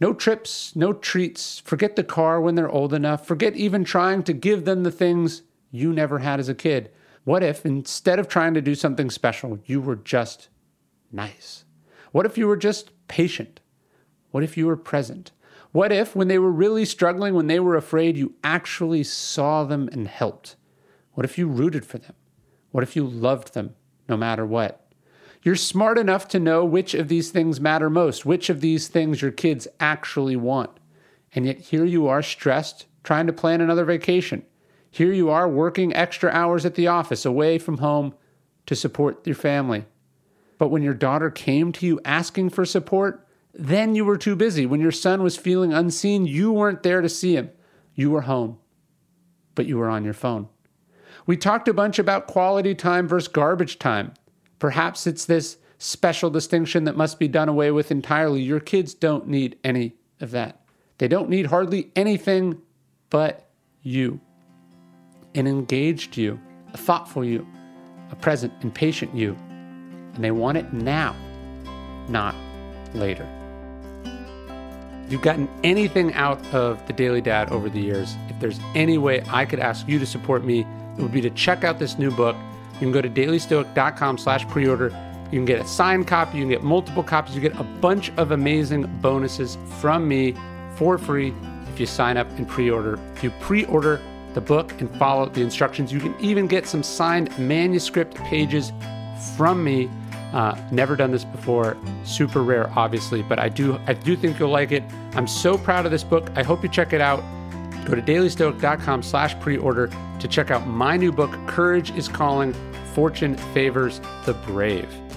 No trips, no treats. Forget the car when they're old enough. Forget even trying to give them the things you never had as a kid. What if instead of trying to do something special, you were just nice? What if you were just patient? What if you were present? What if, when they were really struggling, when they were afraid, you actually saw them and helped? What if you rooted for them? What if you loved them no matter what? You're smart enough to know which of these things matter most, which of these things your kids actually want. And yet here you are stressed, trying to plan another vacation. Here you are working extra hours at the office away from home to support your family. But when your daughter came to you asking for support, then you were too busy. When your son was feeling unseen, you weren't there to see him. You were home, but you were on your phone. We talked a bunch about quality time versus garbage time. Perhaps it's this special distinction that must be done away with entirely. Your kids don't need any of that. They don't need hardly anything but you an engaged you, a thoughtful you, a present and patient you. And they want it now, not later. If you've gotten anything out of the Daily Dad over the years, if there's any way I could ask you to support me, it would be to check out this new book you can go to dailystoic.com slash pre-order. You can get a signed copy. You can get multiple copies. You get a bunch of amazing bonuses from me for free if you sign up and pre-order. If you pre-order the book and follow the instructions, you can even get some signed manuscript pages from me. Uh, never done this before. Super rare, obviously, but I do I do think you'll like it. I'm so proud of this book. I hope you check it out. Go to dailystoic.com slash pre-order to check out my new book, Courage is Calling, Fortune Favors the Brave.